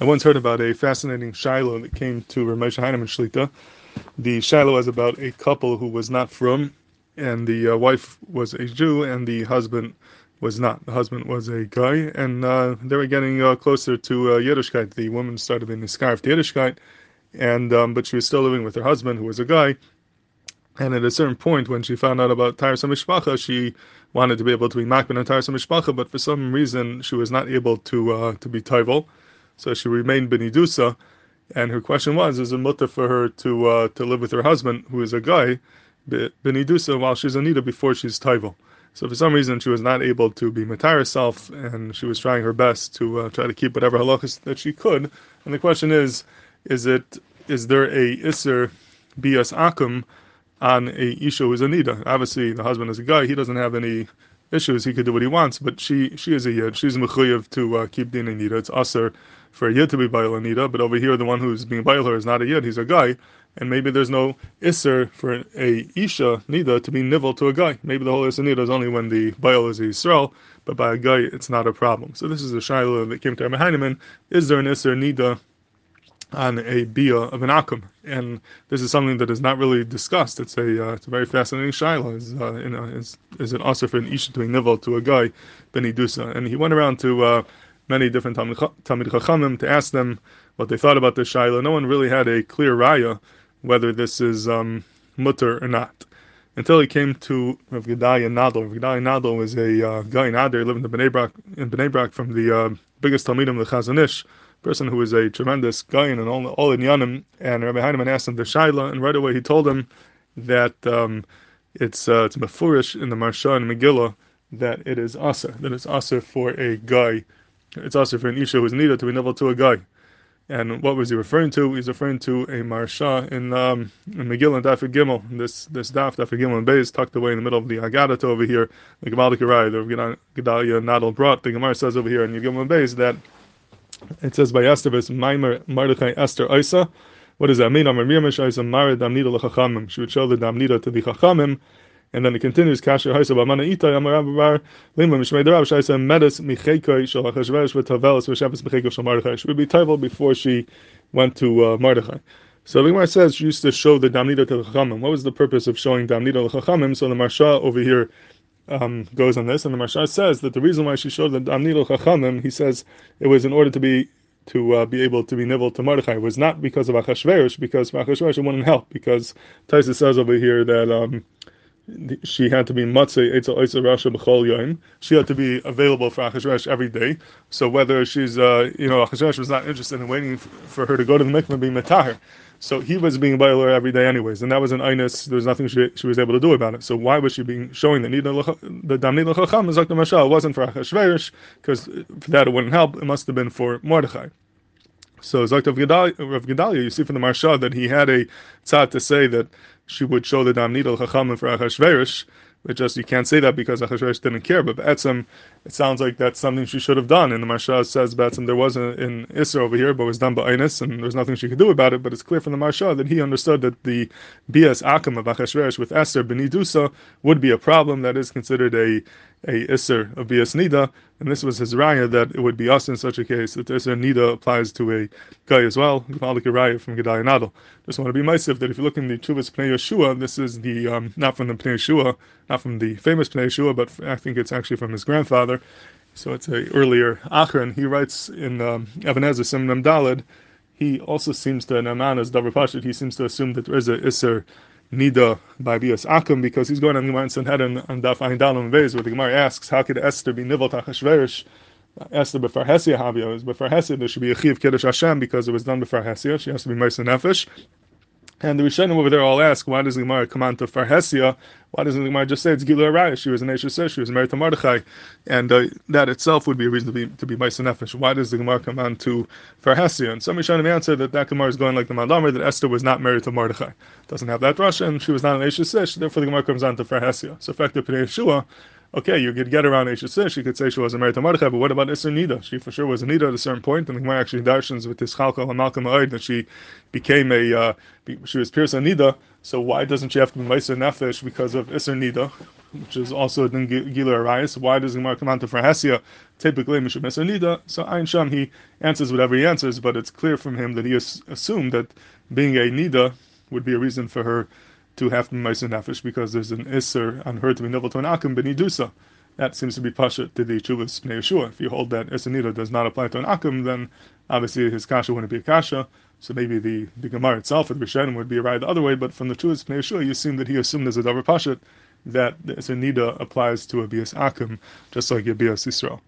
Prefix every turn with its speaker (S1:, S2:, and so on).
S1: I once heard about a fascinating Shiloh that came to Ramesh Heinemann Shlita. The Shiloh was about a couple who was not from, and the uh, wife was a Jew, and the husband was not. The husband was a guy, and uh, they were getting uh, closer to uh, Yiddishkeit. The woman started being scarf to Yiddishkeit, and um, but she was still living with her husband, who was a guy. And at a certain point, when she found out about Tyrus Mishpacha, she wanted to be able to be and Tyrus Mishpacha, but for some reason she was not able to uh, to be Taival, so she remained Benidusa. And her question was, is it mutter for her to uh, to live with her husband, who is a guy, Benidusa, while she's Anita before she's Taival? So for some reason she was not able to be Matar herself, and she was trying her best to uh, try to keep whatever halachas that she could. And the question is, is it is there a Isser Bias Akum on a Isha who's a Nida. Obviously, the husband is a guy; he doesn't have any issues. He could do what he wants. But she, she is a yid. She's mechuyev to uh, keep din nida. It's usher for a yid to be bayil nida. But over here, the one who's being bayil her is not a yid. He's a guy, and maybe there's no isser for a isha nida to be nivel to a guy. Maybe the whole isser nida is only when the bayil is a yisrael, but by a guy, it's not a problem. So this is a shaila that came to Rabbi Heinemann. Is there an isser nida? On a bia of an akum, and this is something that is not really discussed. It's a uh, it's a very fascinating shaila. Is uh, is is it also for an isha be nivel to a guy benidusa? And he went around to uh, many different Talmid Chachamim to ask them what they thought about this shaila. No one really had a clear raya whether this is um, mutter or not. Until he came to Rav Gedalia Nadal. Rav Gedalia Nadal was a uh, guy in living in Bnei Brak, in Bnei Brak from the uh, biggest Talmidim, the Chazon Ish, person who is a tremendous guy and all, all in Yanim, and Rabbi Heinemann asked him the Shaila, and right away he told him that um, it's uh, it's Mefurish in the Maharsha and Megillah that it is Aser, that it's Aser for a guy, it's Aser for an Isha who's needed to be nivel to a guy. And what was he referring to? He's referring to a Maharsha in, um, in Megillah and Daf Gimel. This this Daf, Daf Gimel and Beis, tucked away in the middle of the Agadah over here, the Gemalik Arai, the Gedalia Nadal brought. The Gemara says over here in Yigimel and Beis that it says by vs. Maimer Mardechai Esther Isa. What does that mean? Amar Mirmish Isa Mara Damnida Lechachamim. She would show the Damnida to the Chachamim. And then it continues, Kasher Haisa Bamana Ita Amar Ababar Lima Mishmei Darav Shaisa Medes Michekoi Shal Achashverosh V'Tavelis V'Shavas Michekoi Shal Mardechai. She would be Tavel before she went to uh, Mardechai. So the says she used to show the Damnida to the Chachamim. What was the purpose of showing Damnida to the Chachamim? So the Maharsha over here um, goes on this, and the Maharsha says that the reason why she showed the Amnil Chachamim, he says it was in order to be to uh, be able to be nivel to Mordechai. It was not because of Achashverosh, because Achashverosh wouldn't help. Because Taisa says over here that um, she had to be matzah etzel oisa rasha b'chol yom. She had to be available for Achashverosh every day. So whether she's, uh, you know, Achashverosh was not interested in waiting for her to go to the mikveh and be. So he was being bailer every day anyways, and that was an inus. There was nothing she, she was able to do about it. So why was she being showing the need? the damnid lechacham is like the mashal? It wasn't for Achashverosh because for that it wouldn't help. It must have been for Mordechai. So Zakt of Gedalia, you see from the Maharsha that he had a tzad to say that she would show the damnid lechacham for Achashverosh But just you can't say that because Achashverosh didn't care. But Be'etzim, it sounds like that's something she should have done. And the Maharsha says Be'etzim there was an in Isra over here, but was done by Einis, and there's nothing she could do about it. But it's clear from the Maharsha that he understood that the Bias Akam of Achashverosh with Esther Benidusa would be a problem. That is considered a a Isser of Bias Nida, and this was his raya that it would be us in such a case that Isser Nida applies to a guy as well. Gemalik raya from Gedai Nadal. Just want to be myself that if you look in the Chuvas Pnei Yeshua, this is the um, not from the Pnei Yeshua, not from the famous Pnei Yeshua, but I think it's actually from his grandfather. So it's a earlier Achron. He writes in um, Even HaEzer Simnam Dalid. He also seems to Naman as Davar Pashit. He seems to assume that there is a Isser Nida by Bias Akum because he's going on Gemara in Sanhedrin on Daf Ayin Dalam Vez where the Gemara asks how could Esther be Nivel Tachashverish Esther before Hesia Havia is before Hesia there should be a Chiv Kiddush Hashem because it was done before Hesia. She has to be Meisa Nefesh and the Rishonim over there all ask, why does the Gemara come on to Farhesia? Why doesn't the Gemara just say it's Gila Araya? She was an Esher she was married to Mordechai, and uh, that itself would be a reason to be to be Nefesh. Why does the Gemara come on to Farhesia? And some Rishonim answer that that Gemara is going like the Madamar, that Esther was not married to Mordechai. Doesn't have that Russia, and she was not an Esher therefore the Gemara comes on to Farhesia. So, effective Pnei Yeshua, okay, you could get around Eishes she could say she wasn't married to Mordechai, but what about Isser Nida? She for sure was a Nida at a certain point, and the Gemara actually darshans with this Chalkal and Malcolm Ma'od that she became a, uh, she was Pierce Nida, so why doesn't she have to be Meiser Nefesh because of Isser Nida, which is also a Gila Arayas? Why does the Gemara come on to Frahasia, typically Mishum Isser Nida? So Ayin Sham, he answers whatever he answers, but it's clear from him that he assumed that being a Nida would be a reason for her to have Meiser Nefesh because there's an Isser on her to be novel to an Akim Benidusa. That seems to be Pasha to the Chuvas Pnei Yeshua. If you hold that Isser does not apply to an Akim, then obviously his Kasha wouldn't be a Kasha. So maybe the, the Gemara itself, with Rishonim, would be right the other way, but from the Chuvas Pnei Yeshua, you assume that he assumed as a Davar Pasha that the Isser applies to a Bias Akim, just like a Bias Yisrael.